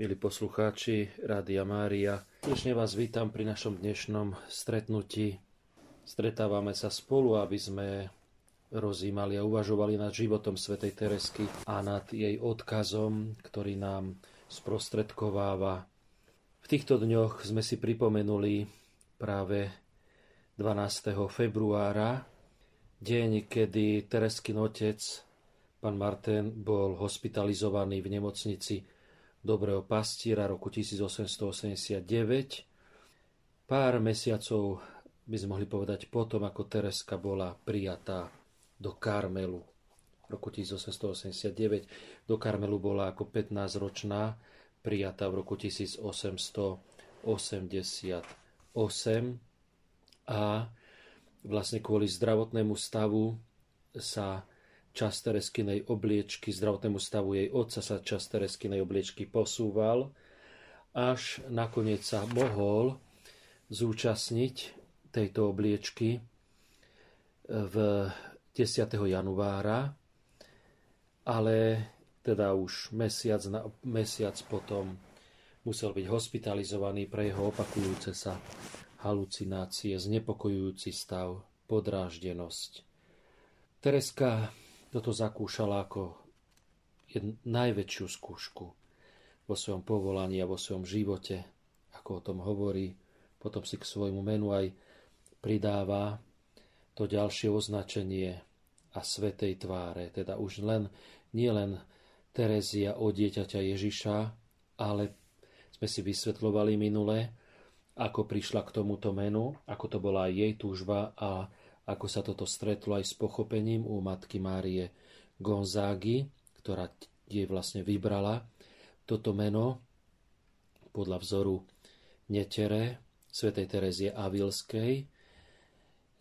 milí poslucháči Rádia Mária. Srdečne vás vítam pri našom dnešnom stretnutí. Stretávame sa spolu, aby sme rozímali a uvažovali nad životom svätej Teresky a nad jej odkazom, ktorý nám sprostredkováva. V týchto dňoch sme si pripomenuli práve 12. februára, deň, kedy Tereskin otec, pán Martin, bol hospitalizovaný v nemocnici Dobrého pastiera roku 1889. Pár mesiacov by sme mohli povedať potom, ako Tereska bola prijatá do Karmelu. V roku 1889 do Karmelu bola ako 15-ročná prijatá v roku 1888 a vlastne kvôli zdravotnému stavu sa čas Tereskinej obliečky, zdravotnému stavu jej otca sa čas obliečky posúval, až nakoniec sa mohol zúčastniť tejto obliečky v 10. januára, ale teda už mesiac, na, mesiac potom musel byť hospitalizovaný pre jeho opakujúce sa halucinácie, znepokojujúci stav, podráždenosť. Tereska toto zakúšala ako najväčšiu skúšku vo svojom povolaní a vo svojom živote, ako o tom hovorí. Potom si k svojmu menu aj pridáva to ďalšie označenie a svetej tváre, teda už len, nie len Terezia od dieťaťa Ježiša, ale sme si vysvetľovali minule, ako prišla k tomuto menu, ako to bola jej túžba a ako sa toto stretlo aj s pochopením u matky Márie Gonzágy, ktorá jej vlastne vybrala toto meno podľa vzoru netere svätej Terezie Avilskej.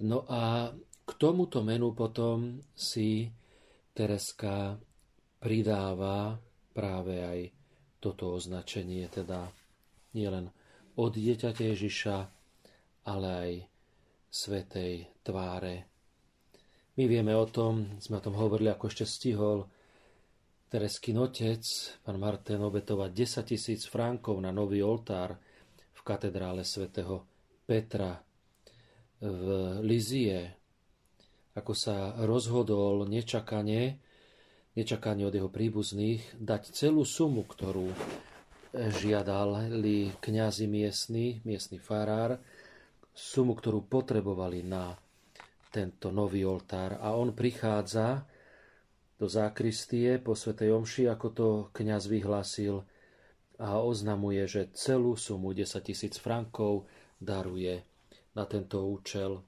No a k tomuto menu potom si Tereska pridáva práve aj toto označenie, teda nielen od dieťaťa Ježiša, ale aj svetej tváre. My vieme o tom, sme o tom hovorili, ako ešte stihol Tereskin otec, pán Martin, obetovať 10 tisíc frankov na nový oltár v katedrále svätého Petra v Lizie, ako sa rozhodol nečakane, nečakane od jeho príbuzných, dať celú sumu, ktorú žiadali kňazi miestny, miestny farár, sumu, ktorú potrebovali na tento nový oltár. A on prichádza do zákristie po Svetej Omši, ako to kňaz vyhlásil a oznamuje, že celú sumu 10 tisíc frankov daruje na tento účel.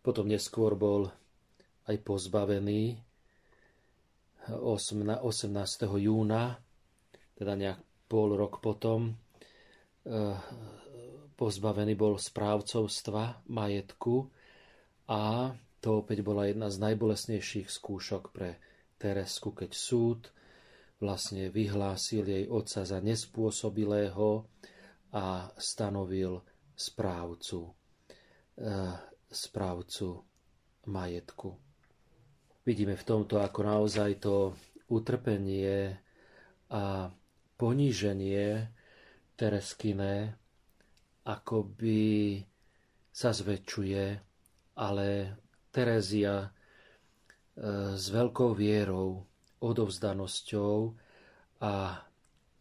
Potom neskôr bol aj pozbavený 18. júna, teda nejak pol rok potom, eh, pozbavený bol správcovstva majetku a to opäť bola jedna z najbolesnejších skúšok pre Teresku, keď súd vlastne vyhlásil jej otca za nespôsobilého a stanovil správcu, e, správcu majetku. Vidíme v tomto, ako naozaj to utrpenie a poníženie Tereskiné akoby sa zväčšuje, ale Terezia e, s veľkou vierou, odovzdanosťou a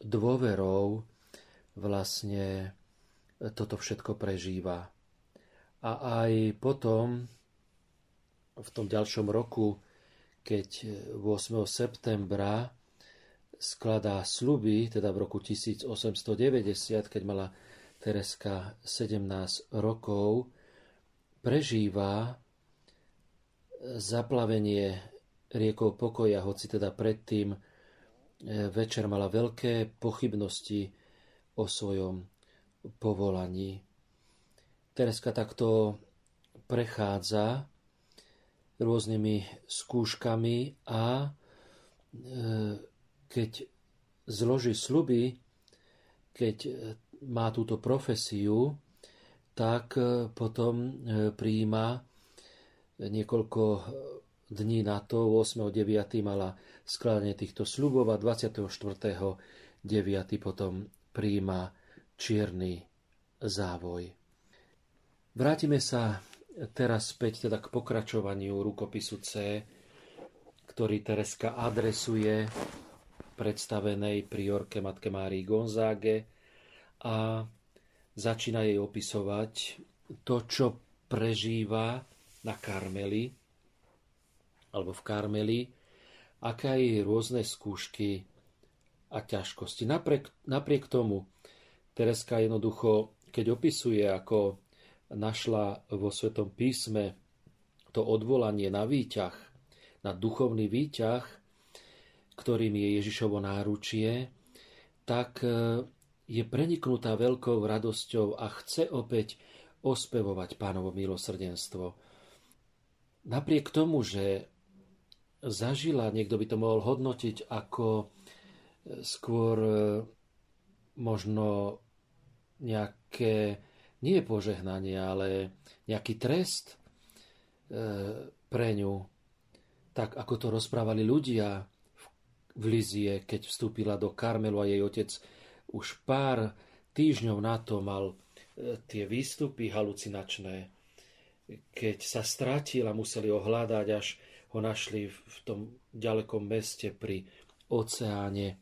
dôverou vlastne toto všetko prežíva. A aj potom, v tom ďalšom roku, keď 8. septembra skladá sluby, teda v roku 1890, keď mala Tereska 17 rokov prežíva zaplavenie riekou pokoja, hoci teda predtým e, večer mala veľké pochybnosti o svojom povolaní. Tereska takto prechádza rôznymi skúškami a e, keď zloží sluby, keď má túto profesiu, tak e, potom e, príjima niekoľko dní na to, 8.9. mala skladanie týchto slubov a 24. deviaty potom príjma čierny závoj. Vrátime sa teraz späť teda k pokračovaniu rukopisu C, ktorý Tereska adresuje predstavenej priorke Matke Márii Gonzáge a začína jej opisovať to, čo prežíva na Karmeli alebo v Karmeli, aké jej rôzne skúšky a ťažkosti. Napriek, napriek tomu Tereska jednoducho, keď opisuje, ako našla vo Svetom písme to odvolanie na výťah, na duchovný výťah, ktorým je Ježišovo náručie, tak e, je preniknutá veľkou radosťou a chce opäť ospevovať pánovo milosrdenstvo. Napriek tomu, že zažila, niekto by to mohol hodnotiť ako e, skôr e, možno nejaké nie požehnanie, ale nejaký trest e, pre ňu, tak ako to rozprávali ľudia v Lizie, keď vstúpila do Karmelu a jej otec už pár týždňov na to mal e, tie výstupy halucinačné, keď sa stratil a museli ho hľadať, až ho našli v tom ďalekom meste pri oceáne.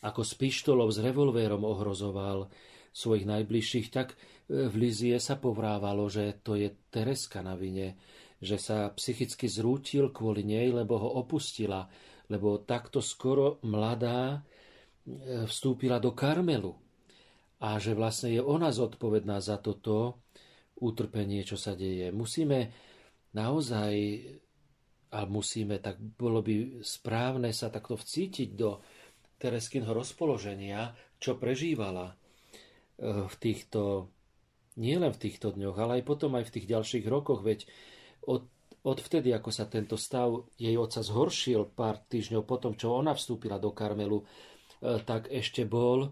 Ako s pištolou, s revolvérom ohrozoval svojich najbližších, tak e, v Lizie sa povrávalo, že to je Tereska na vine, že sa psychicky zrútil kvôli nej, lebo ho opustila, lebo takto skoro mladá vstúpila do Karmelu a že vlastne je ona zodpovedná za toto utrpenie, čo sa deje. Musíme naozaj, a musíme, tak bolo by správne sa takto vcítiť do Tereskinho rozpoloženia, čo prežívala v týchto, nielen v týchto dňoch, ale aj potom aj v tých ďalších rokoch, veď od, od vtedy, ako sa tento stav jej oca zhoršil pár týždňov potom, čo ona vstúpila do Karmelu, e, tak ešte bol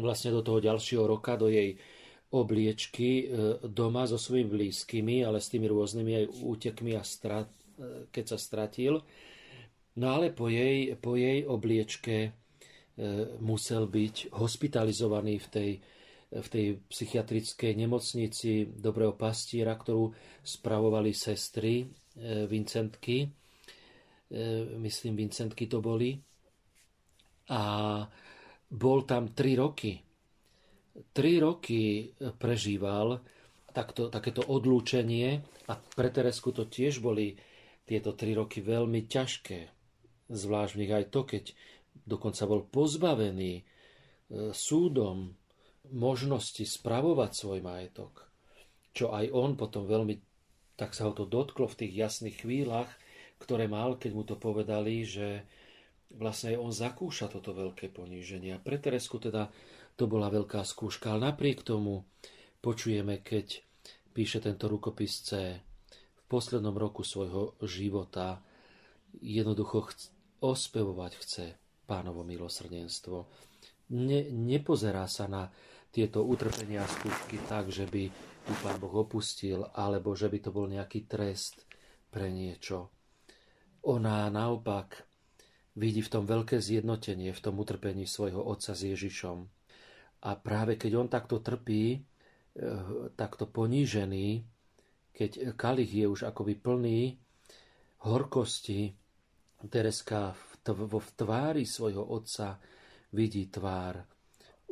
vlastne do toho ďalšieho roka, do jej obliečky e, doma so svojimi blízkymi, ale s tými rôznymi aj útekmi, a strat, e, keď sa stratil. No ale po jej, po jej obliečke E, musel byť hospitalizovaný v tej, v tej psychiatrickej nemocnici Dobrého pastiera, ktorú spravovali sestry e, Vincentky. E, myslím, Vincentky to boli. A bol tam 3 roky. 3 roky prežíval takto, takéto odlúčenie a pre Teresku to tiež boli tieto 3 roky veľmi ťažké. Zvlášť v aj to, keď dokonca bol pozbavený e, súdom možnosti spravovať svoj majetok, čo aj on potom veľmi, tak sa ho to dotklo v tých jasných chvíľach, ktoré mal, keď mu to povedali, že vlastne aj on zakúša toto veľké poníženie. A pre Teresku teda to bola veľká skúška, ale napriek tomu počujeme, keď píše tento rukopis C, v poslednom roku svojho života jednoducho chc- ospevovať chce pánovo milosrdenstvo. Ne, nepozerá sa na tieto utrpenia a skutky tak, že by tu pán Boh opustil, alebo že by to bol nejaký trest pre niečo. Ona naopak vidí v tom veľké zjednotenie, v tom utrpení svojho otca s Ježišom. A práve keď on takto trpí, eh, takto ponížený, keď kalich je už akoby plný horkosti, Tereska vo tvári svojho otca vidí tvár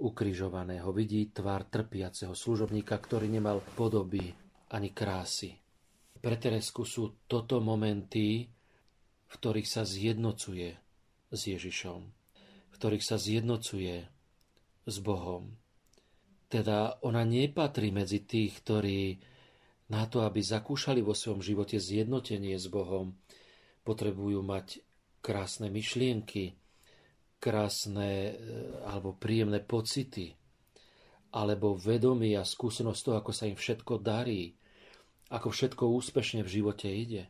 ukrižovaného, vidí tvár trpiaceho služobníka, ktorý nemal podoby ani krásy. Pre Teresku sú toto momenty, v ktorých sa zjednocuje s Ježišom, v ktorých sa zjednocuje s Bohom. Teda ona nepatrí medzi tých, ktorí na to, aby zakúšali vo svojom živote zjednotenie s Bohom, potrebujú mať krásne myšlienky, krásne e, alebo príjemné pocity, alebo vedomie a skúsenosť toho, ako sa im všetko darí, ako všetko úspešne v živote ide.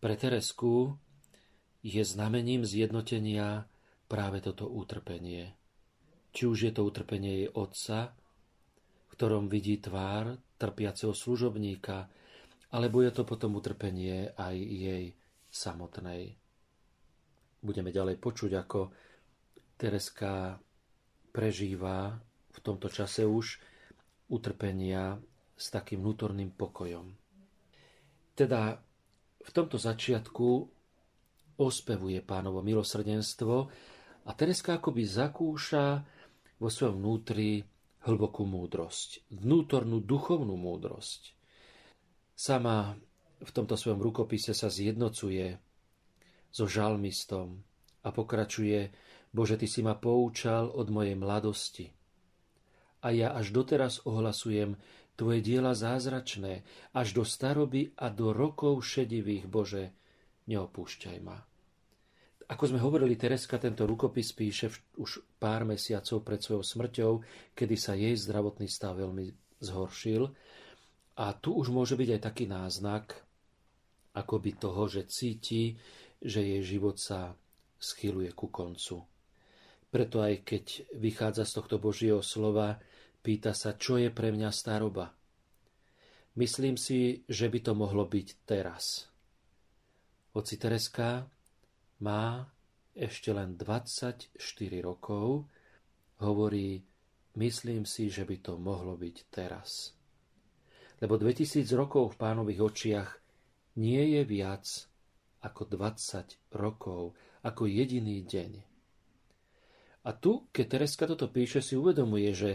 Pre Teresku je znamením zjednotenia práve toto utrpenie. Či už je to utrpenie jej otca, v ktorom vidí tvár trpiaceho služobníka, alebo je to potom utrpenie aj jej samotnej budeme ďalej počuť, ako Tereska prežíva v tomto čase už utrpenia s takým vnútorným pokojom. Teda v tomto začiatku ospevuje pánovo milosrdenstvo a Tereska akoby zakúša vo svojom vnútri hlbokú múdrosť, vnútornú duchovnú múdrosť. Sama v tomto svojom rukopise sa zjednocuje so žalmistom a pokračuje Bože, Ty si ma poučal od mojej mladosti. A ja až doteraz ohlasujem Tvoje diela zázračné, až do staroby a do rokov šedivých, Bože, neopúšťaj ma. Ako sme hovorili, Tereska tento rukopis píše už pár mesiacov pred svojou smrťou, kedy sa jej zdravotný stav veľmi zhoršil. A tu už môže byť aj taký náznak, akoby toho, že cíti, že jej život sa schyluje ku koncu. Preto aj keď vychádza z tohto Božieho slova, pýta sa, čo je pre mňa staroba. Myslím si, že by to mohlo byť teraz. Hoci Tereska má ešte len 24 rokov, hovorí, myslím si, že by to mohlo byť teraz. Lebo 2000 rokov v pánových očiach nie je viac ako 20 rokov, ako jediný deň. A tu, keď Tereska toto píše, si uvedomuje, že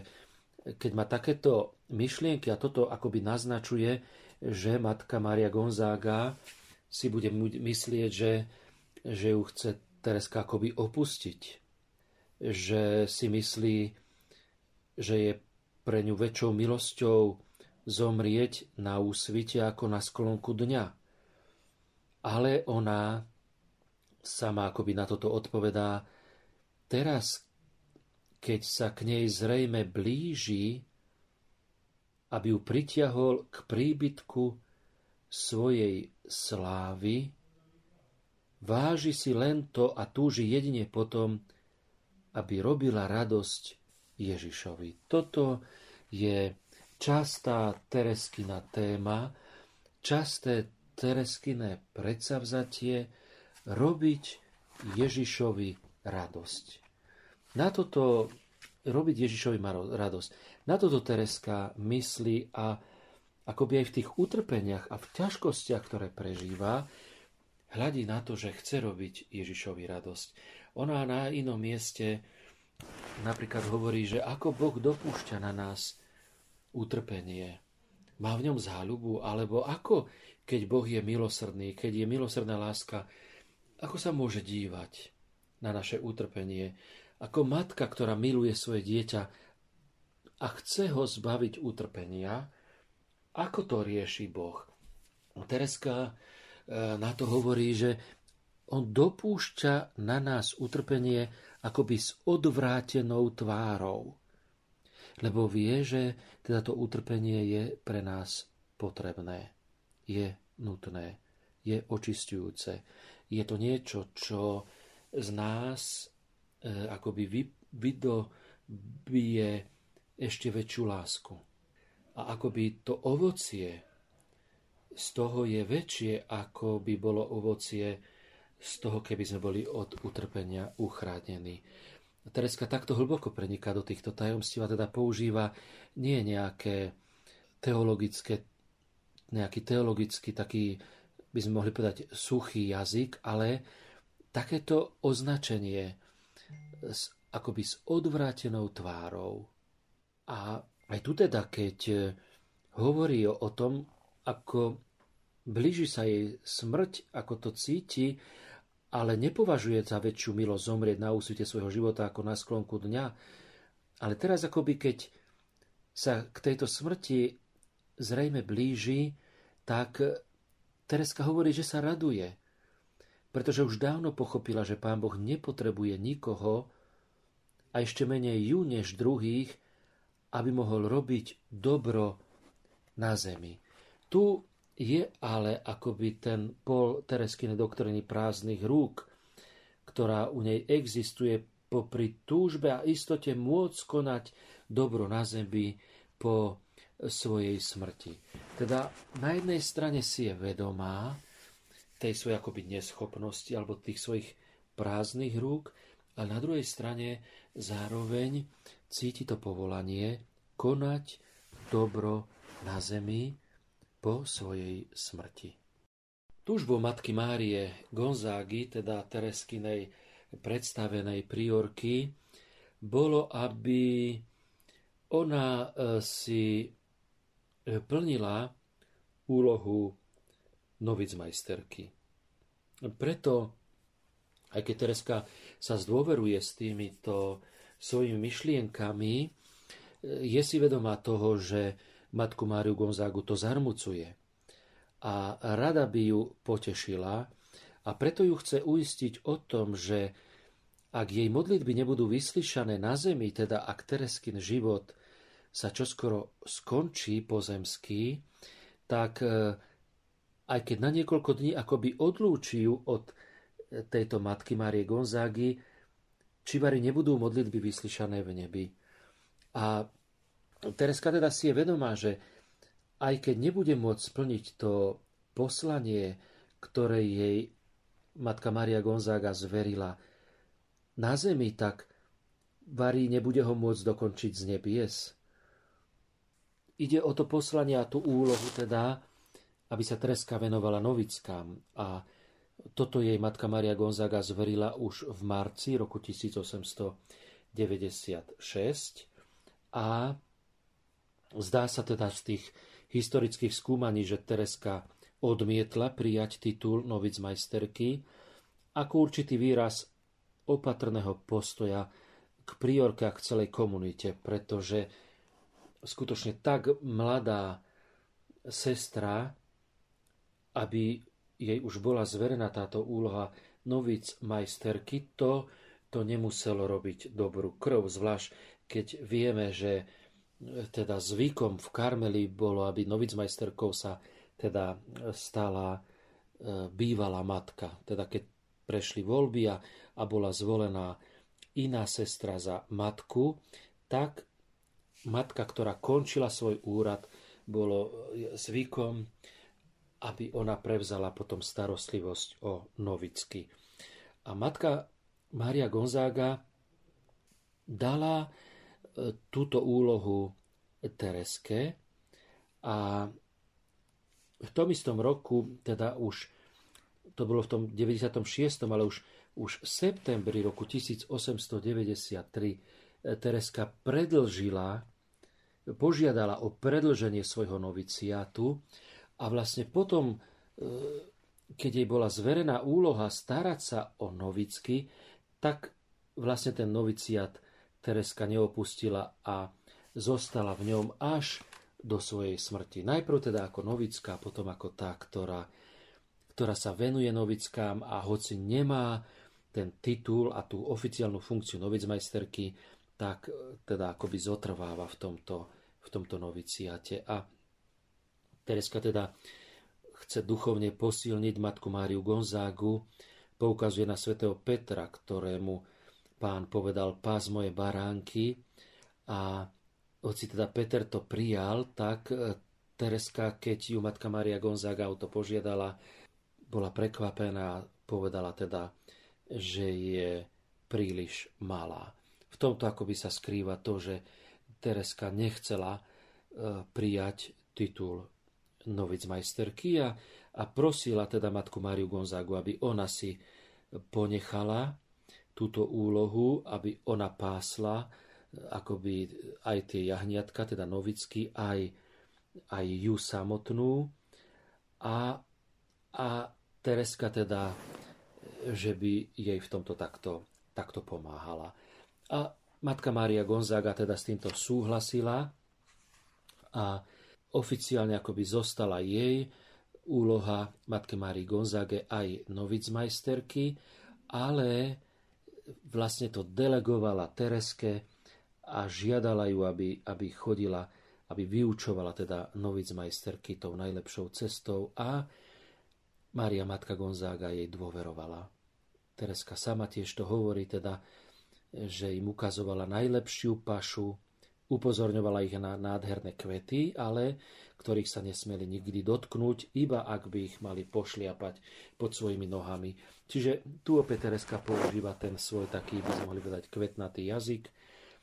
keď má takéto myšlienky a toto akoby naznačuje, že matka Maria Gonzaga si bude myslieť, že že ju chce Tereska akoby opustiť. Že si myslí, že je pre ňu väčšou milosťou zomrieť na úsvite ako na sklonku dňa. Ale ona sama akoby na toto odpovedá, teraz, keď sa k nej zrejme blíži, aby ju pritiahol k príbytku svojej slávy, Váži si len to a túži jedine potom, aby robila radosť Ježišovi. Toto je častá Tereskina téma, časté Tereskine predsavzatie robiť Ježišovi radosť. Na toto robiť Ježišovi radosť. Na toto Tereska myslí a akoby aj v tých utrpeniach a v ťažkostiach, ktoré prežíva, hľadí na to, že chce robiť Ježišovi radosť. Ona na inom mieste napríklad hovorí, že ako Boh dopúšťa na nás utrpenie. Má v ňom záľubu, alebo ako, keď Boh je milosrdný, keď je milosrdná láska, ako sa môže dívať na naše utrpenie. Ako matka, ktorá miluje svoje dieťa a chce ho zbaviť utrpenia, ako to rieši Boh? Tereska na to hovorí, že on dopúšťa na nás utrpenie akoby s odvrátenou tvárou. Lebo vie, že teda to utrpenie je pre nás potrebné, je nutné, je očistujúce. Je to niečo, čo z nás e, akoby vy, vydobije ešte väčšiu lásku. A akoby to ovocie z toho je väčšie, ako by bolo ovocie z toho, keby sme boli od utrpenia uchránení. Tereska takto hlboko preniká do týchto tajomstiev a teda používa nie nejaké teologické, nejaký teologický taký, by sme mohli povedať, suchý jazyk, ale takéto označenie s, akoby s odvrátenou tvárou. A aj tu teda, keď hovorí o, o tom, ako blíži sa jej smrť, ako to cíti, ale nepovažuje za väčšiu milosť zomrieť na úsvite svojho života ako na sklonku dňa. Ale teraz akoby keď sa k tejto smrti zrejme blíži, tak Tereska hovorí, že sa raduje, pretože už dávno pochopila, že Pán Boh nepotrebuje nikoho, a ešte menej ju než druhých, aby mohol robiť dobro na zemi. Tu je ale akoby ten pol Tereskine doktriny prázdnych rúk, ktorá u nej existuje popri túžbe a istote môcť konať dobro na zemi po svojej smrti. Teda na jednej strane si je vedomá tej svojej akoby neschopnosti alebo tých svojich prázdnych rúk ale na druhej strane zároveň cíti to povolanie konať dobro na zemi po svojej smrti. Túžbou matky Márie Gonzágy, teda Tereskinej predstavenej priorky, bolo, aby ona e, si plnila úlohu novicmajsterky. Preto, aj keď Tereska sa zdôveruje s týmito svojimi myšlienkami, je si vedomá toho, že matku Máriu Gonzágu to zarmucuje a rada by ju potešila a preto ju chce uistiť o tom, že ak jej modlitby nebudú vyslyšané na zemi, teda ak Tereskin život sa čoskoro skončí pozemský, tak e, aj keď na niekoľko dní akoby odlúči ju od tejto matky Márie Gonzágy, čivari nebudú modlitby vyslyšané v nebi. A Tereska teda si je vedomá, že aj keď nebude môcť splniť to poslanie, ktoré jej matka Maria Gonzaga zverila na zemi, tak varí nebude ho môcť dokončiť z nebies. Ide o to poslanie a tú úlohu teda, aby sa Tereska venovala novickám. A toto jej matka Maria Gonzaga zverila už v marci roku 1896 a zdá sa teda z tých historických skúmaní, že Tereska odmietla prijať titul novicmajsterky ako určitý výraz opatrného postoja k priorke a k celej komunite, pretože skutočne tak mladá sestra, aby jej už bola zverená táto úloha novic majsterky, to, to nemuselo robiť dobrú krv, zvlášť keď vieme, že teda zvykom v Karmeli bolo, aby novicmajsterkou sa teda stala e, bývalá matka. Teda keď prešli voľby a, a bola zvolená iná sestra za matku, tak matka, ktorá končila svoj úrad, bolo zvykom, aby ona prevzala potom starostlivosť o novicky. A matka Mária Gonzága dala túto úlohu Tereske a v tom istom roku, teda už to bolo v tom 96., ale už, už v septembri roku 1893 Tereska predlžila, požiadala o predlženie svojho noviciátu a vlastne potom, e, keď jej bola zverená úloha starať sa o novicky, tak vlastne ten noviciát Tereska neopustila a zostala v ňom až do svojej smrti. Najprv teda ako novická, potom ako tá, ktorá, ktorá sa venuje novickám a hoci nemá ten titul a tú oficiálnu funkciu novicmajsterky, tak teda akoby zotrváva v tomto, v tomto noviciate. A Tereska teda chce duchovne posilniť matku Máriu Gonzágu, poukazuje na svätého Petra, ktorému pán povedal, pás moje baránky a hoci teda Peter to prijal, tak e, Tereska, keď ju matka Maria Gonzaga o to požiadala, bola prekvapená, povedala teda, že je príliš malá. V tomto akoby sa skrýva to, že Tereska nechcela e, prijať titul novicmajsterky a, a prosila teda matku Máriu Gonzagu, aby ona si ponechala túto úlohu, aby ona pásla akoby aj tie jahniatka, teda novicky, aj, aj ju samotnú a, a Tereska teda, že by jej v tomto takto, takto pomáhala. A matka Mária Gonzaga teda s týmto súhlasila a oficiálne akoby zostala jej úloha matke Márii Gonzage aj novicmajsterky, ale vlastne to delegovala Tereske a žiadala ju, aby, aby chodila, aby vyučovala teda majsterky tou najlepšou cestou a Mária Matka Gonzága jej dôverovala. Tereska sama tiež to hovorí teda, že im ukazovala najlepšiu pašu, Upozorňovala ich na nádherné kvety, ale ktorých sa nesmeli nikdy dotknúť, iba ak by ich mali pošliapať pod svojimi nohami. Čiže tu opäť Tereska používa ten svoj taký, by sme mohli povedať, kvetnatý jazyk,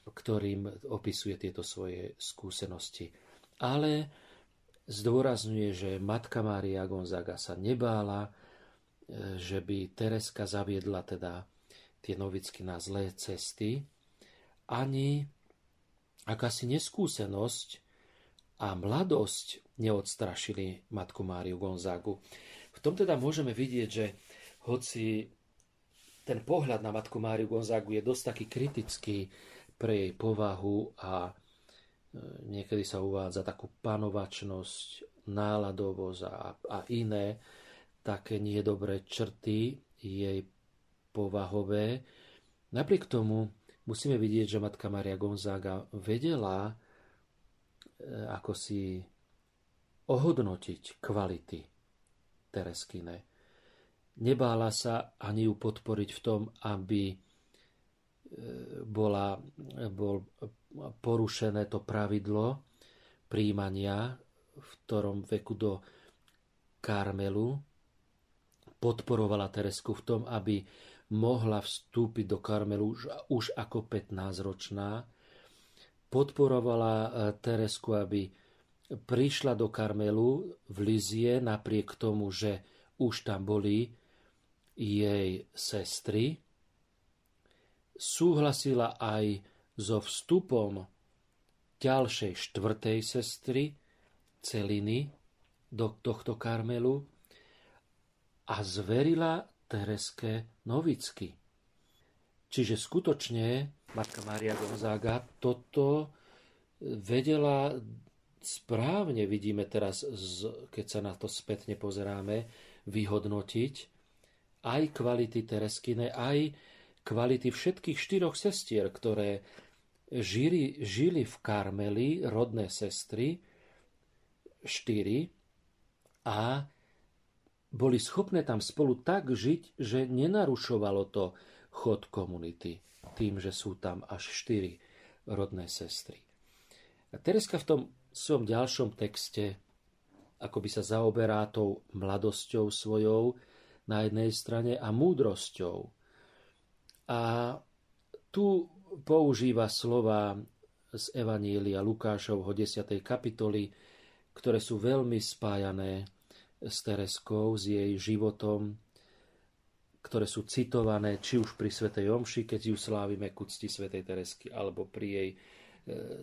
ktorým opisuje tieto svoje skúsenosti. Ale zdôrazňuje, že matka Mária Gonzaga sa nebála, e, že by Tereska zaviedla teda tie novicky na zlé cesty, ani akási neskúsenosť a mladosť neodstrašili matku Máriu Gonzagu. V tom teda môžeme vidieť, že hoci ten pohľad na matku Máriu Gonzagu je dosť taký kritický pre jej povahu a e, niekedy sa uvádza takú panovačnosť, náladovosť a, a iné také niedobré črty jej povahové. Napriek tomu musíme vidieť, že matka Maria Gonzaga vedela e, ako si ohodnotiť kvality Tereskine. Nebála sa ani ju podporiť v tom, aby e, bola, bol porušené to pravidlo príjmania v ktorom veku do Karmelu. Podporovala Teresku v tom, aby mohla vstúpiť do Karmelu už, ako 15-ročná. Podporovala e, Teresku, aby prišla do Karmelu v Lizie napriek tomu, že už tam boli jej sestry. Súhlasila aj so vstupom ďalšej štvrtej sestry, Celiny, do tohto Karmelu a zverila Tereske Novicky. Čiže skutočne Matka Mária Gonzaga toto vedela správne, vidíme teraz, keď sa na to spätne pozeráme, vyhodnotiť aj kvality Tereskine, aj kvality všetkých štyroch sestier, ktoré žili, žili v Karmeli, rodné sestry, štyri, a boli schopné tam spolu tak žiť, že nenarušovalo to chod komunity tým, že sú tam až štyri rodné sestry. A Tereska v tom svojom ďalšom texte ako by sa zaoberá tou mladosťou svojou na jednej strane a múdrosťou. A tu používa slova z Evanília Lukášovho 10. kapitoly, ktoré sú veľmi spájané s Tereskou, s jej životom, ktoré sú citované či už pri Svetej Omši, keď ju slávime ku cti Svetej Teresky, alebo pri jej e,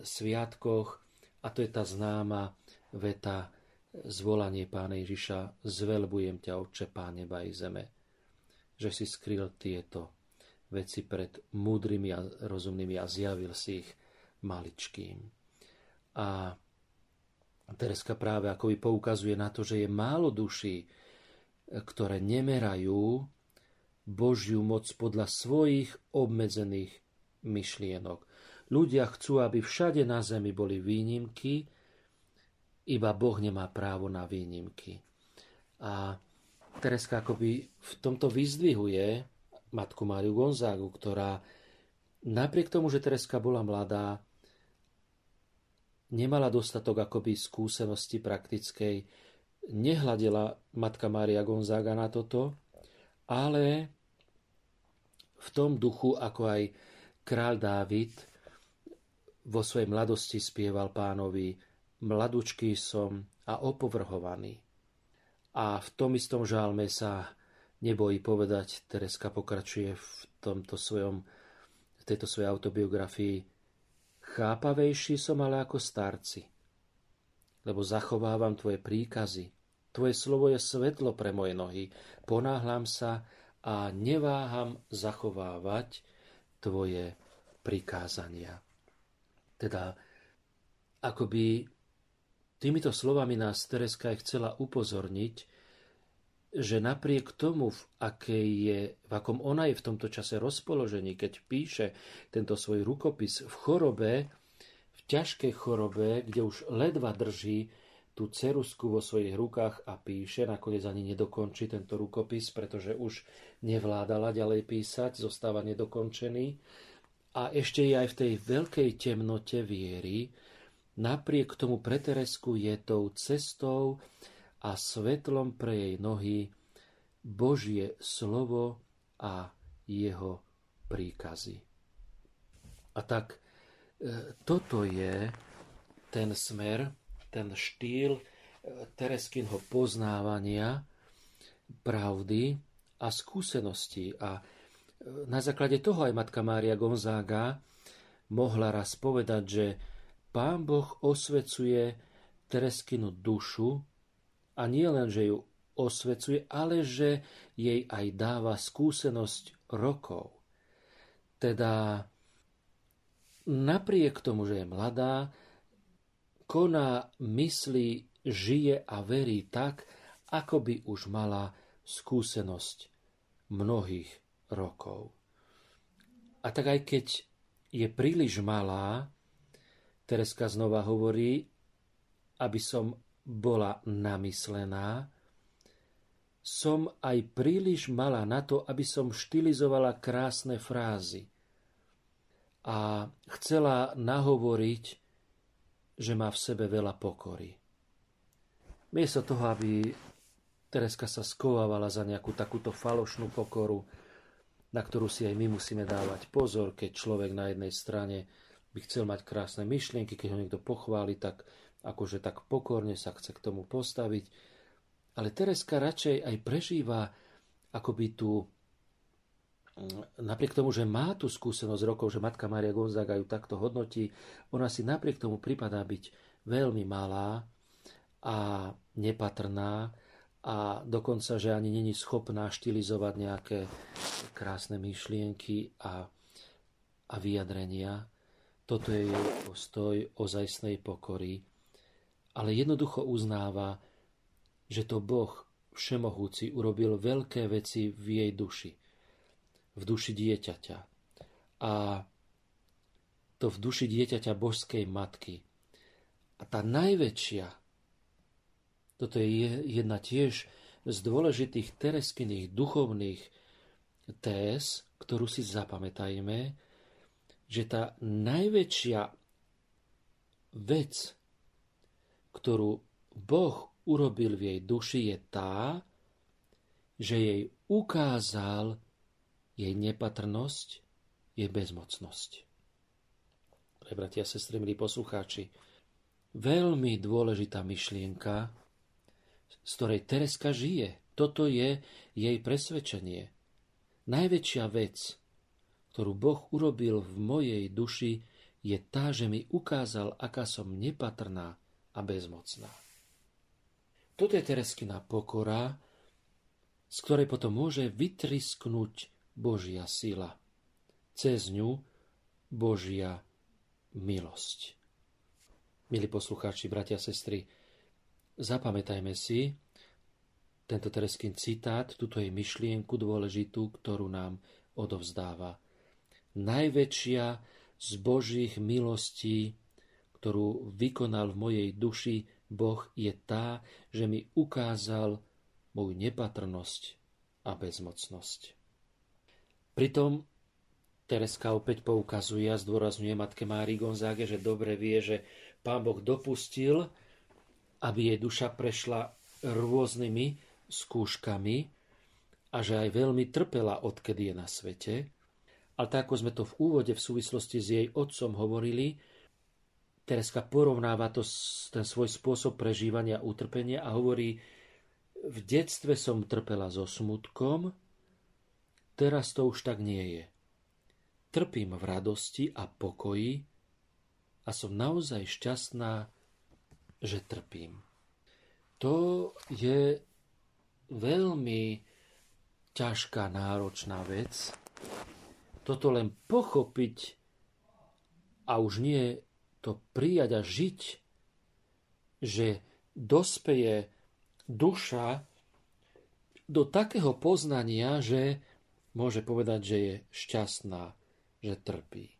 sviatkoch. A to je tá známa veta zvolanie Pána Ježiša, zvelbujem ťa, Otče, Pán neba i zeme, že si skryl tieto veci pred múdrymi a rozumnými a zjavil si ich maličkým. A Tereska práve by poukazuje na to, že je málo duší, ktoré nemerajú Božiu moc podľa svojich obmedzených myšlienok. Ľudia chcú, aby všade na zemi boli výnimky, iba Boh nemá právo na výnimky. A Tereska akoby v tomto vyzdvihuje matku Máriu Gonzágu, ktorá napriek tomu, že Tereska bola mladá, nemala dostatok akoby skúsenosti praktickej, nehľadela matka Mária Gonzága na toto, ale v tom duchu, ako aj král Dávid vo svojej mladosti spieval pánovi mladučký som a opovrhovaný. A v tom istom žálme sa nebojí povedať, Tereska pokračuje v tomto svojom, v tejto svojej autobiografii, Chápavejší som ale ako starci, lebo zachovávam tvoje príkazy. Tvoje slovo je svetlo pre moje nohy. Ponáhľam sa a neváham zachovávať tvoje prikázania. Teda, akoby týmito slovami nás Tereska aj chcela upozorniť, že napriek tomu, v, akej je, v akom ona je v tomto čase rozpoložení, keď píše tento svoj rukopis v chorobe, v ťažkej chorobe, kde už ledva drží tú cerusku vo svojich rukách a píše, nakoniec ani nedokončí tento rukopis, pretože už nevládala ďalej písať, zostáva nedokončený. a ešte je aj v tej veľkej temnote viery, napriek tomu pre Teresku je tou cestou a svetlom pre jej nohy Božie slovo a jeho príkazy. A tak e, toto je ten smer, ten štýl e, Tereskinho poznávania pravdy a skúseností. A na základe toho aj matka Mária Gonzaga mohla raz povedať, že pán Boh osvecuje Tereskinu dušu a nie len, že ju osvecuje, ale že jej aj dáva skúsenosť rokov. Teda napriek tomu, že je mladá, koná, myslí, žije a verí tak, ako by už mala skúsenosť mnohých rokov. A tak aj keď je príliš malá, Tereska znova hovorí, aby som bola namyslená, som aj príliš malá na to, aby som štilizovala krásne frázy. A chcela nahovoriť, že má v sebe veľa pokory. Miesto toho, aby Tereska sa skovávala za nejakú takúto falošnú pokoru, na ktorú si aj my musíme dávať pozor, keď človek na jednej strane by chcel mať krásne myšlienky, keď ho niekto pochváli, tak akože tak pokorne sa chce k tomu postaviť. Ale Tereska radšej aj prežíva akoby mm, napriek tomu, že má tú skúsenosť rokov, že matka Maria Gonzaga ju takto hodnotí, ona si napriek tomu pripadá byť veľmi malá a nepatrná a dokonca, že ani není schopná štilizovať nejaké krásne myšlienky a, a vyjadrenia. Toto je jej postoj ozajstnej pokory, ale jednoducho uznáva, že to Boh Všemohúci urobil veľké veci v jej duši, v duši dieťaťa. A to v duši dieťaťa božskej matky. A tá najväčšia toto je jedna tiež z dôležitých Tereskyných duchovných téz, ktorú si zapamätajme, že tá najväčšia vec, ktorú Boh urobil v jej duši, je tá, že jej ukázal jej nepatrnosť, jej bezmocnosť. Pre bratia a sestry, milí poslucháči, veľmi dôležitá myšlienka, z ktorej Tereska žije. Toto je jej presvedčenie. Najväčšia vec, ktorú Boh urobil v mojej duši, je tá, že mi ukázal, aká som nepatrná a bezmocná. Toto je Tereskina pokora, z ktorej potom môže vytrisknúť Božia sila. Cez ňu Božia milosť. Milí poslucháči, bratia a sestry, Zapamätajme si tento Tereskyn citát, túto jej myšlienku dôležitú, ktorú nám odovzdáva. Najväčšia z Božích milostí, ktorú vykonal v mojej duši Boh, je tá, že mi ukázal moju nepatrnosť a bezmocnosť. Pritom Tereska opäť poukazuje a zdôrazňuje matke Mári Gonzáge, že dobre vie, že pán Boh dopustil, aby jej duša prešla rôznymi skúškami a že aj veľmi trpela, odkedy je na svete. Ale tak, ako sme to v úvode v súvislosti s jej otcom hovorili, Tereska porovnáva to, ten svoj spôsob prežívania utrpenia a hovorí, v detstve som trpela so smutkom, teraz to už tak nie je. Trpím v radosti a pokoji a som naozaj šťastná, že trpím. To je veľmi ťažká, náročná vec. Toto len pochopiť a už nie to prijať a žiť, že dospeje duša do takého poznania, že môže povedať, že je šťastná, že trpí.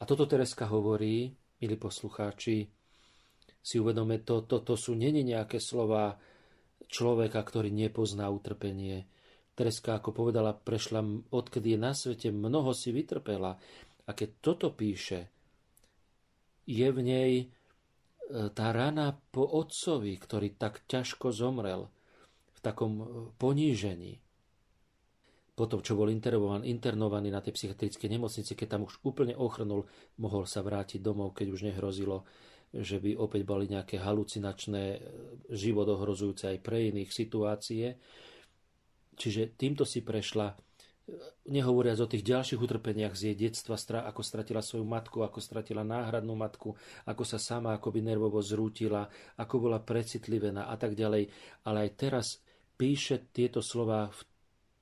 A toto Tereska hovorí, milí poslucháči, si uvedome, to, to, to sú není nejaké slova človeka, ktorý nepozná utrpenie. Tereska, ako povedala, prešla, odkedy je na svete, mnoho si vytrpela. A keď toto píše, je v nej e, tá rana po otcovi, ktorý tak ťažko zomrel, v takom e, ponížení. Potom, čo bol internovaný, internovaný na tej psychiatrickej nemocnici, keď tam už úplne ochrnul, mohol sa vrátiť domov, keď už nehrozilo, že by opäť boli nejaké halucinačné, e, životohrozujúce aj pre iných situácie. Čiže týmto si prešla nehovoriac o tých ďalších utrpeniach z jej detstva, ako stratila svoju matku, ako stratila náhradnú matku, ako sa sama akoby nervovo zrútila, ako bola precitlivená a tak ďalej. Ale aj teraz píše tieto slova v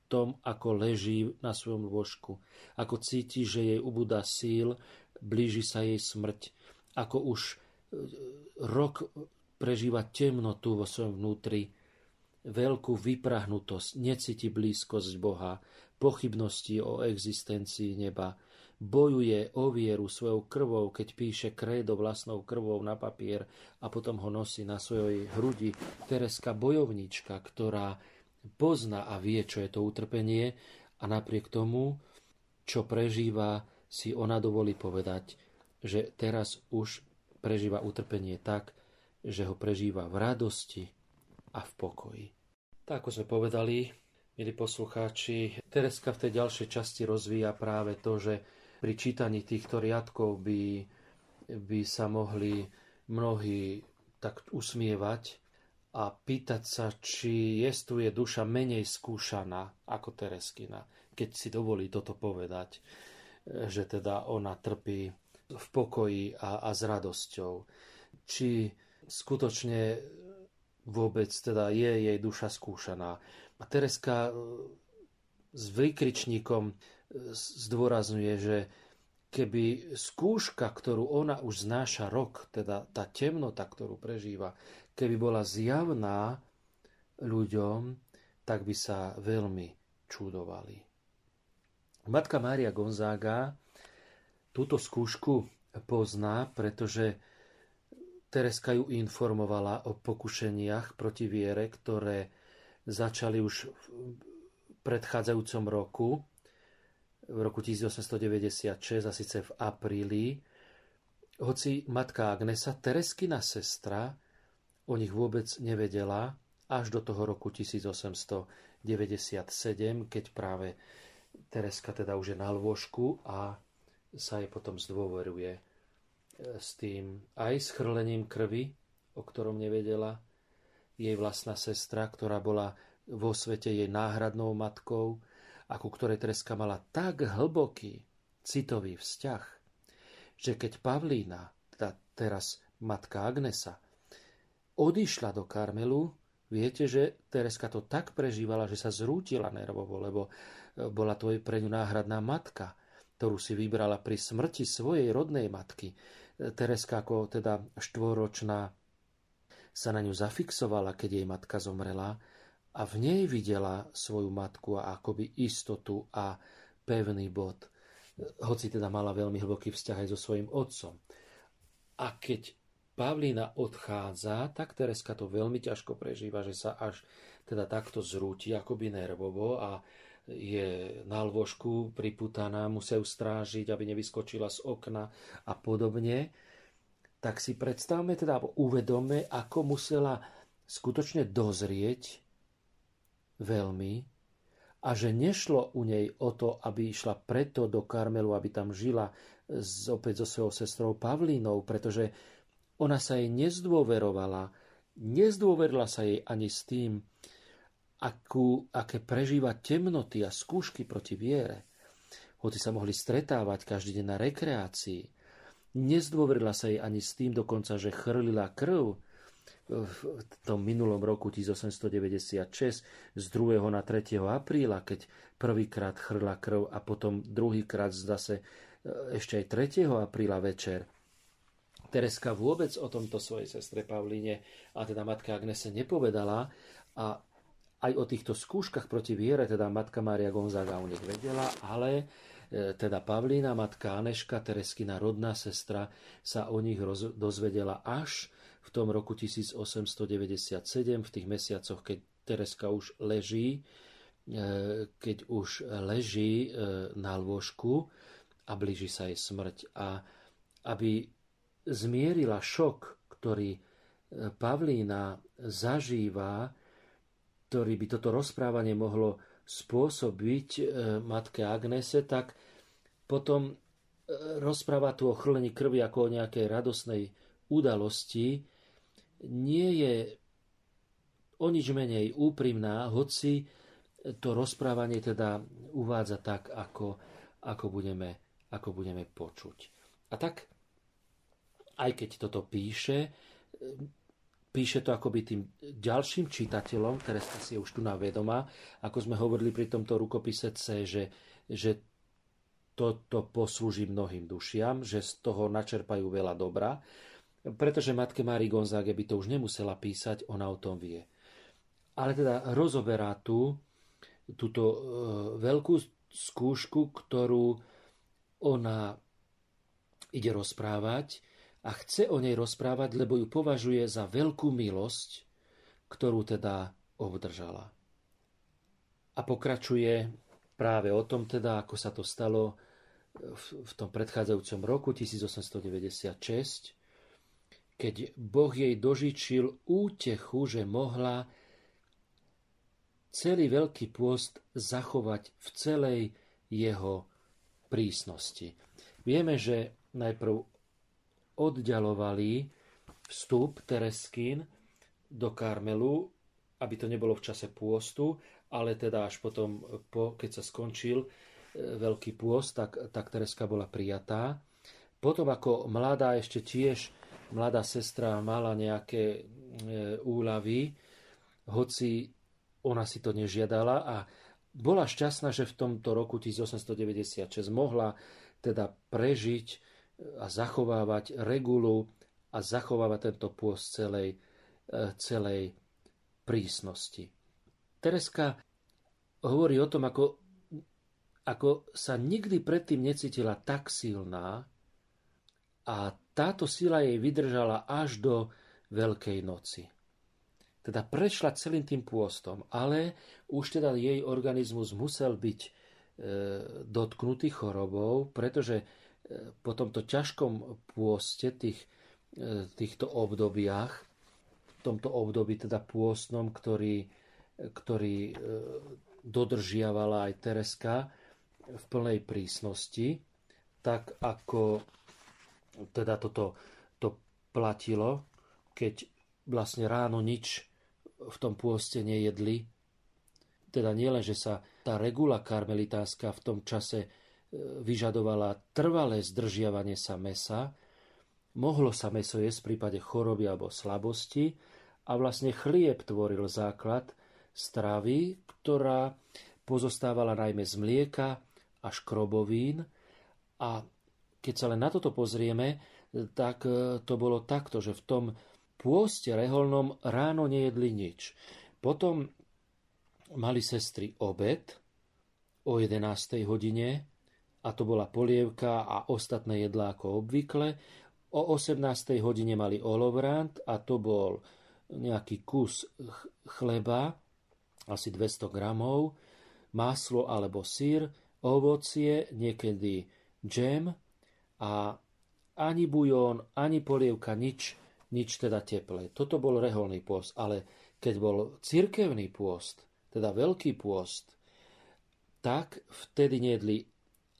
tom, ako leží na svojom lôžku, ako cíti, že jej ubúda síl, blíži sa jej smrť, ako už e, rok prežíva temnotu vo svojom vnútri, veľkú vyprahnutosť, necíti blízkosť Boha, pochybnosti o existencii neba. Bojuje o vieru svojou krvou, keď píše krédo vlastnou krvou na papier a potom ho nosí na svojej hrudi. Tereska bojovnička, ktorá pozná a vie, čo je to utrpenie a napriek tomu, čo prežíva, si ona dovolí povedať, že teraz už prežíva utrpenie tak, že ho prežíva v radosti a v pokoji. Tak ako sme povedali, Milí poslucháči, Tereska v tej ďalšej časti rozvíja práve to, že pri čítaní týchto riadkov by, by sa mohli mnohí tak usmievať a pýtať sa, či jestuje duša menej skúšaná ako Tereskina, keď si dovolí toto povedať, že teda ona trpí v pokoji a, a s radosťou. Či skutočne vôbec teda je jej duša skúšaná. A Tereska e, s vykričníkom e, zdôrazňuje, že keby skúška, ktorú ona už znáša rok, teda tá temnota, ktorú prežíva, keby bola zjavná ľuďom, tak by sa veľmi čudovali. Matka Mária Gonzaga túto skúšku pozná, pretože Tereska ju informovala o pokušeniach proti viere, ktoré začali už v predchádzajúcom roku, v roku 1896 a síce v apríli, hoci matka Agnesa, Tereskina sestra, o nich vôbec nevedela až do toho roku 1897, keď práve Tereska teda už je na lôžku a sa jej potom zdôveruje e, s tým aj s chrlením krvi, o ktorom nevedela, jej vlastná sestra, ktorá bola vo svete jej náhradnou matkou, ako ktorej Treska mala tak hlboký citový vzťah, že keď Pavlína, teda teraz matka Agnesa, odišla do Karmelu, viete, že Tereska to tak prežívala, že sa zrútila nervovo, lebo e, bola to pre ňu náhradná matka, ktorú si vybrala pri smrti svojej rodnej matky. E, Tereska ako teda štvoročná sa na ňu zafixovala, keď jej matka zomrela a v nej videla svoju matku a akoby istotu a pevný bod, hoci teda mala veľmi hlboký vzťah aj so svojím otcom. A keď Pavlína odchádza, tak Tereska to veľmi ťažko prežíva, že sa až teda takto zrúti, akoby nervovo a je na lôžku priputaná, musia ju strážiť, aby nevyskočila z okna a podobne tak si predstavme teda, uvedome, ako musela skutočne dozrieť veľmi a že nešlo u nej o to, aby išla preto do Karmelu, aby tam žila z, opäť so svojou sestrou Pavlínou, pretože ona sa jej nezdôverovala, nezdôverila sa jej ani s tým, akú, aké prežíva temnoty a skúšky proti viere. Hoci sa mohli stretávať každý deň na rekreácii, Nezdôverila sa jej ani s tým dokonca, že chrlila krv v tom minulom roku 1896 z 2. na 3. apríla, keď prvýkrát chrla krv a potom druhýkrát zase e, ešte aj 3. apríla večer. Tereska vôbec o tomto svojej sestre Pavline a teda matka Agnese nepovedala a aj o týchto skúškach proti viere, teda matka Mária Gonzaga o nich vedela, ale teda Pavlína, matka Aneška, Tereskina rodná sestra, sa o nich roz, dozvedela až v tom roku 1897, v tých mesiacoch, keď Tereska už leží, e, keď už leží e, na lôžku a blíži sa jej smrť. A aby zmierila šok, ktorý e, Pavlína zažíva, ktorý by toto rozprávanie mohlo spôsobiť e, matke Agnese, tak potom rozpráva tu o chrlení krvi ako o nejakej radosnej udalosti, nie je o nič menej úprimná, hoci to rozprávanie teda uvádza tak, ako, ako, budeme, ako budeme počuť. A tak, aj keď toto píše, píše to akoby tým ďalším čitateľom, ktoré si je už tu na vedoma, ako sme hovorili pri tomto rukopise C, že, že toto poslúži mnohým dušiam, že z toho načerpajú veľa dobra, pretože matke Mári Gonzáge by to už nemusela písať, ona o tom vie. Ale teda rozoberá tu túto e, veľkú skúšku, ktorú ona ide rozprávať a chce o nej rozprávať, lebo ju považuje za veľkú milosť, ktorú teda obdržala. A pokračuje práve o tom teda, ako sa to stalo v tom predchádzajúcom roku 1896, keď Boh jej dožičil útechu, že mohla celý Veľký pôst zachovať v celej jeho prísnosti. Vieme, že najprv oddialovali vstup Tereskín do Karmelu, aby to nebolo v čase pôstu, ale teda až potom, po, keď sa skončil Veľký pôst, tak, tak Tereska bola prijatá. Potom ako mladá ešte tiež, mladá sestra mala nejaké e, úlavy, hoci ona si to nežiadala a bola šťastná, že v tomto roku 1896 mohla teda prežiť a zachovávať regulu a zachovávať tento pôst celej, e, celej prísnosti. Tereska hovorí o tom, ako ako sa nikdy predtým necítila tak silná a táto sila jej vydržala až do Veľkej noci. Teda prešla celým tým pôstom, ale už teda jej organizmus musel byť e, dotknutý chorobou, pretože po tomto ťažkom pôste, tých, e, týchto obdobiach, v tomto období teda pôstnom, ktorý, ktorý e, dodržiavala aj Tereska, v plnej prísnosti, tak ako teda toto to platilo, keď vlastne ráno nič v tom pôste nejedli. Teda nielen, že sa tá regula karmelitánska v tom čase vyžadovala trvalé zdržiavanie sa mesa, mohlo sa meso jesť v prípade choroby alebo slabosti a vlastne chlieb tvoril základ stravy, ktorá pozostávala najmä z mlieka, a škrobovín. A keď sa len na toto pozrieme, tak e, to bolo takto, že v tom pôste reholnom ráno nejedli nič. Potom mali sestry obed o 11. hodine a to bola polievka a ostatné jedlá ako obvykle. O 18. hodine mali olovrant a to bol nejaký kus chleba, asi 200 gramov, maslo alebo sír, ovocie, niekedy džem a ani bujón, ani polievka, nič, nič teda teplé. Toto bol reholný pôst, ale keď bol cirkevný pôst, teda veľký pôst, tak vtedy nejedli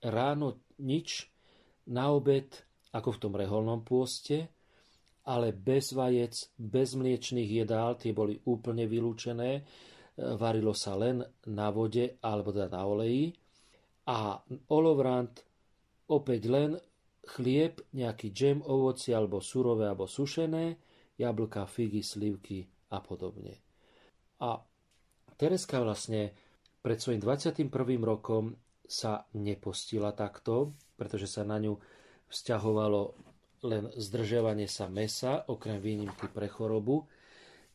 ráno nič, na obed, ako v tom reholnom pôste, ale bez vajec, bez mliečných jedál, tie boli úplne vylúčené, varilo sa len na vode alebo teda na oleji a olovrant opäť len chlieb, nejaký džem, ovoci alebo surové alebo sušené, jablka, figy, slivky a podobne. A Tereska vlastne pred svojim 21. rokom sa nepostila takto, pretože sa na ňu vzťahovalo len zdržiavanie sa mesa, okrem výnimky pre chorobu.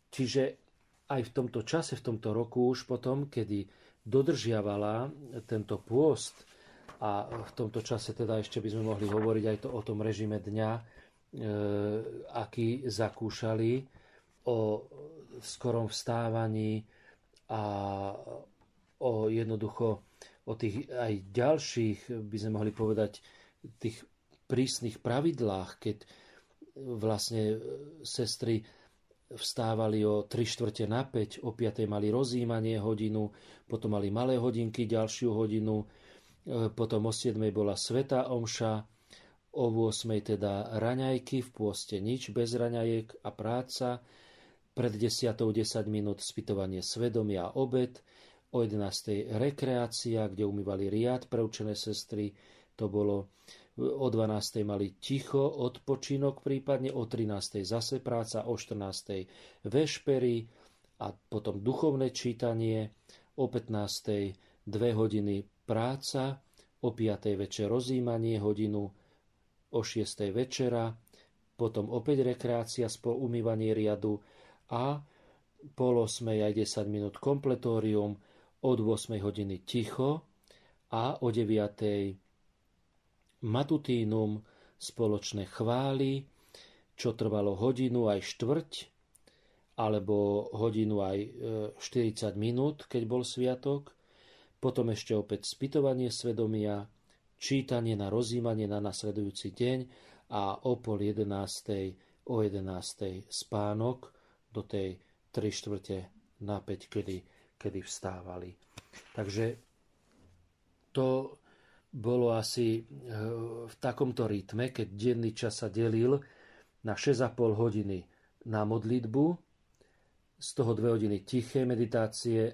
Čiže aj v tomto čase, v tomto roku už potom, kedy dodržiavala tento pôst a v tomto čase teda ešte by sme mohli hovoriť aj to o tom režime dňa, e, aký zakúšali, o skorom vstávaní a o jednoducho o tých aj ďalších, by sme mohli povedať, tých prísnych pravidlách, keď vlastne sestry vstávali o 3 štvrte na 5, o 5 mali rozímanie hodinu, potom mali malé hodinky ďalšiu hodinu, e, potom o 7 bola sveta omša, o 8 teda raňajky, v pôste nič, bez raňajek a práca, pred 10 10 minút spytovanie svedomia a obed, o 11. rekreácia, kde umývali riad pre učené sestry, to bolo o 12. mali ticho, odpočinok prípadne, o 13. zase práca, o 14. vešpery a potom duchovné čítanie, o 15. dve hodiny práca, o 5. večer rozímanie hodinu, o 6. večera, potom opäť rekreácia, spolu umývanie riadu a pol 8. aj 10 minút kompletórium, od 8 hodiny ticho a o 9 matutínum spoločné chvály, čo trvalo hodinu aj štvrť, alebo hodinu aj 40 e, minút, keď bol sviatok, potom ešte opäť spytovanie svedomia, čítanie na rozímanie na nasledujúci deň a o pol 11. o 11. spánok do tej 3 štvrte na 5, kedy kedy vstávali. Takže to bolo asi eh, v takomto rytme, keď denný čas sa delil na 6,5 hodiny na modlitbu, z toho 2 hodiny tiché meditácie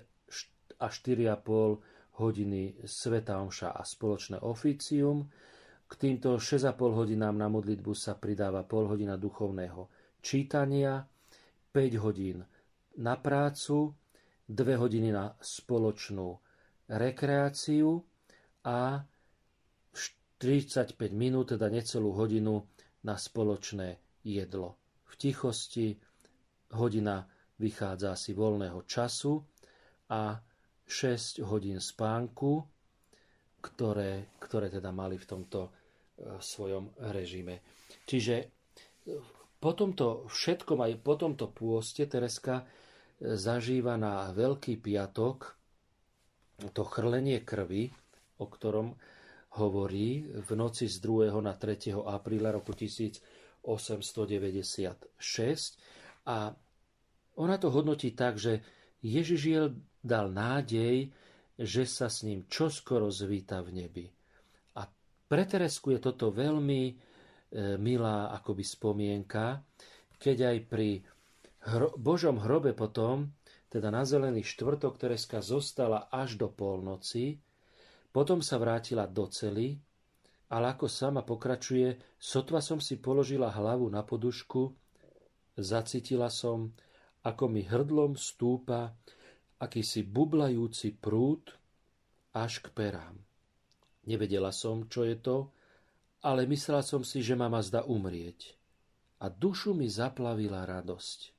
a 4,5 hodiny Sveta Omša a spoločné oficium. K týmto 6,5 hodinám na modlitbu sa pridáva pol hodina duchovného čítania, 5 hodín na prácu, dve hodiny na spoločnú rekreáciu a 45 minút, teda necelú hodinu na spoločné jedlo. V tichosti hodina vychádza si voľného času a 6 hodín spánku, ktoré, ktoré teda mali v tomto e, svojom režime. Čiže po tomto všetkom, aj po tomto pôste Tereska zažíva na Veľký piatok to chrlenie krvi, o ktorom hovorí v noci z 2. na 3. apríla roku 1896 a ona to hodnotí tak, že Ježiš dal nádej, že sa s ním čoskoro zvíta v nebi. A pre Teresku je toto veľmi e, milá akoby spomienka, keď aj pri hro, Božom hrobe potom, teda na zelený štvrtok Tereska zostala až do polnoci, potom sa vrátila do cely, ale ako sama pokračuje, sotva som si položila hlavu na podušku, zacítila som, ako mi hrdlom stúpa akýsi bublajúci prúd až k perám. Nevedela som, čo je to, ale myslela som si, že ma zda umrieť. A dušu mi zaplavila radosť.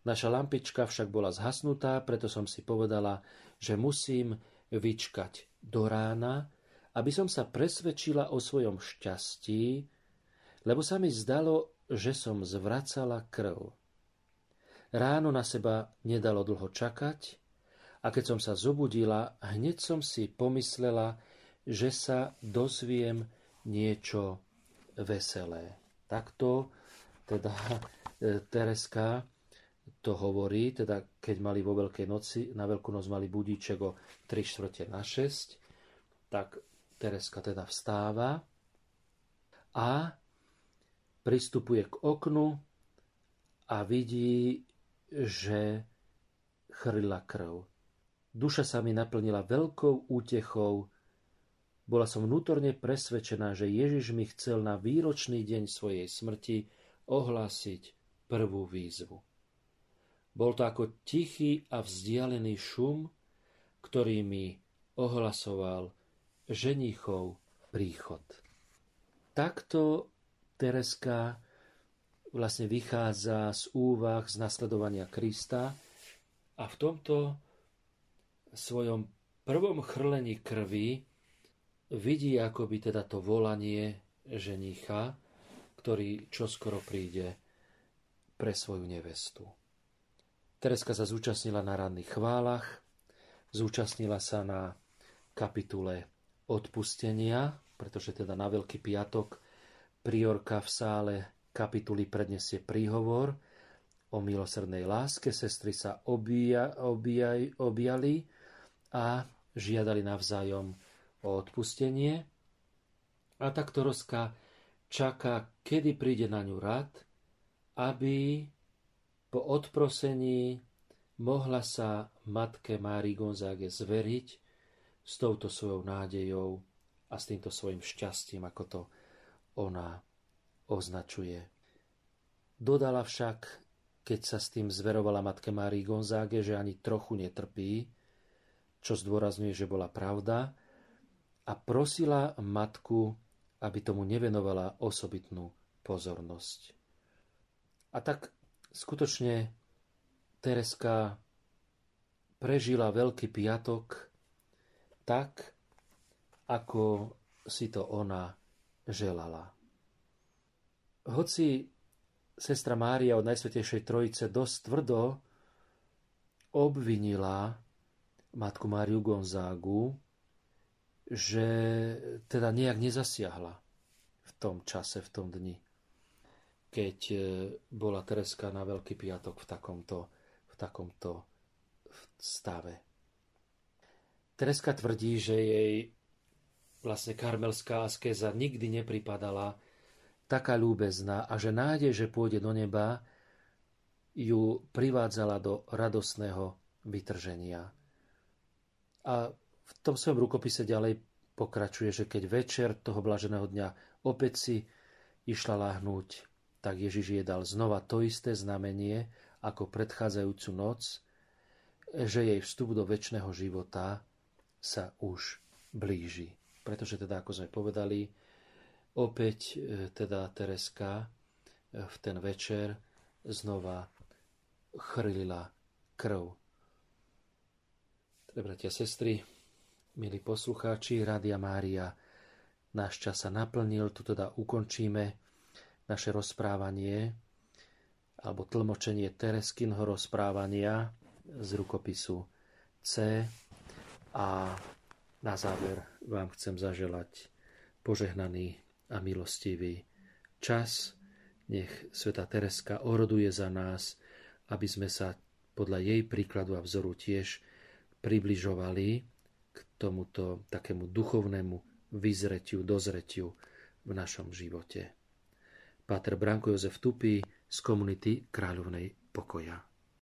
Naša lampička však bola zhasnutá, preto som si povedala, že musím vyčkať do rána, aby som sa presvedčila o svojom šťastí, lebo sa mi zdalo, že som zvracala krv. Ráno na seba nedalo dlho čakať a keď som sa zobudila, hneď som si pomyslela, že sa dozviem niečo veselé. Takto teda e, Tereska to hovorí, teda keď mali vo Veľkej noci, na Veľkú noc mali budíček o 3 čtvrte na 6, tak Tereska teda vstáva a pristupuje k oknu a vidí, že chrla krv. Duša sa mi naplnila veľkou útechou. Bola som vnútorne presvedčená, že Ježiš mi chcel na výročný deň svojej smrti ohlásiť prvú výzvu. Bol to ako tichý a vzdialený šum, ktorý mi ohlasoval ženichov príchod. Takto Tereska vlastne vychádza z úvah z nasledovania Krista a v tomto svojom prvom chrlení krvi vidí akoby teda to volanie ženicha, ktorý čoskoro príde pre svoju nevestu. Tereska sa zúčastnila na ranných chválach, zúčastnila sa na kapitule odpustenia pretože teda na Veľký piatok priorka v sále kapituly prednesie príhovor o milosrdnej láske. Sestry sa obija, obijaj, objali a žiadali navzájom o odpustenie. A tak Toroska čaká, kedy príde na ňu rad, aby po odprosení mohla sa matke Mári Gonzáge zveriť s touto svojou nádejou a s týmto svojim šťastím, ako to ona označuje. Dodala však, keď sa s tým zverovala matke Mári Gonzáge, že ani trochu netrpí, čo zdôrazňuje, že bola pravda, a prosila matku, aby tomu nevenovala osobitnú pozornosť. A tak skutočne Tereska prežila Veľký piatok tak, ako si to ona želala. Hoci sestra Mária od Najsvetejšej Trojice dosť tvrdo obvinila matku Máriu Gonzágu, že teda nejak nezasiahla v tom čase, v tom dni, keď e, bola Tereska na Veľký piatok v takomto, v takomto stave. Tereska tvrdí, že jej vlastne karmelská askéza nikdy nepripadala taká ľúbezná a že nádej, že pôjde do neba, ju privádzala do radosného vytrženia. A v tom svojom rukopise ďalej pokračuje, že keď večer toho blaženého dňa opäť si išla láhnuť, tak Ježiš jej dal znova to isté znamenie ako predchádzajúcu noc, že jej vstup do väčšného života sa už blíži. Pretože teda, ako sme povedali, opäť e, teda Tereska e, v ten večer znova chrlila krv. Teda, bratia, sestry, Milí poslucháči, Rádia Mária, náš čas sa naplnil, tu teda ukončíme naše rozprávanie alebo tlmočenie Tereskinho rozprávania z rukopisu C a na záver vám chcem zaželať požehnaný a milostivý čas. Nech Sveta Tereska oroduje za nás, aby sme sa podľa jej príkladu a vzoru tiež približovali k tomuto takému duchovnému vyzretiu, dozretiu v našom živote. Páter Branko Jozef Tupy z komunity Kráľovnej pokoja.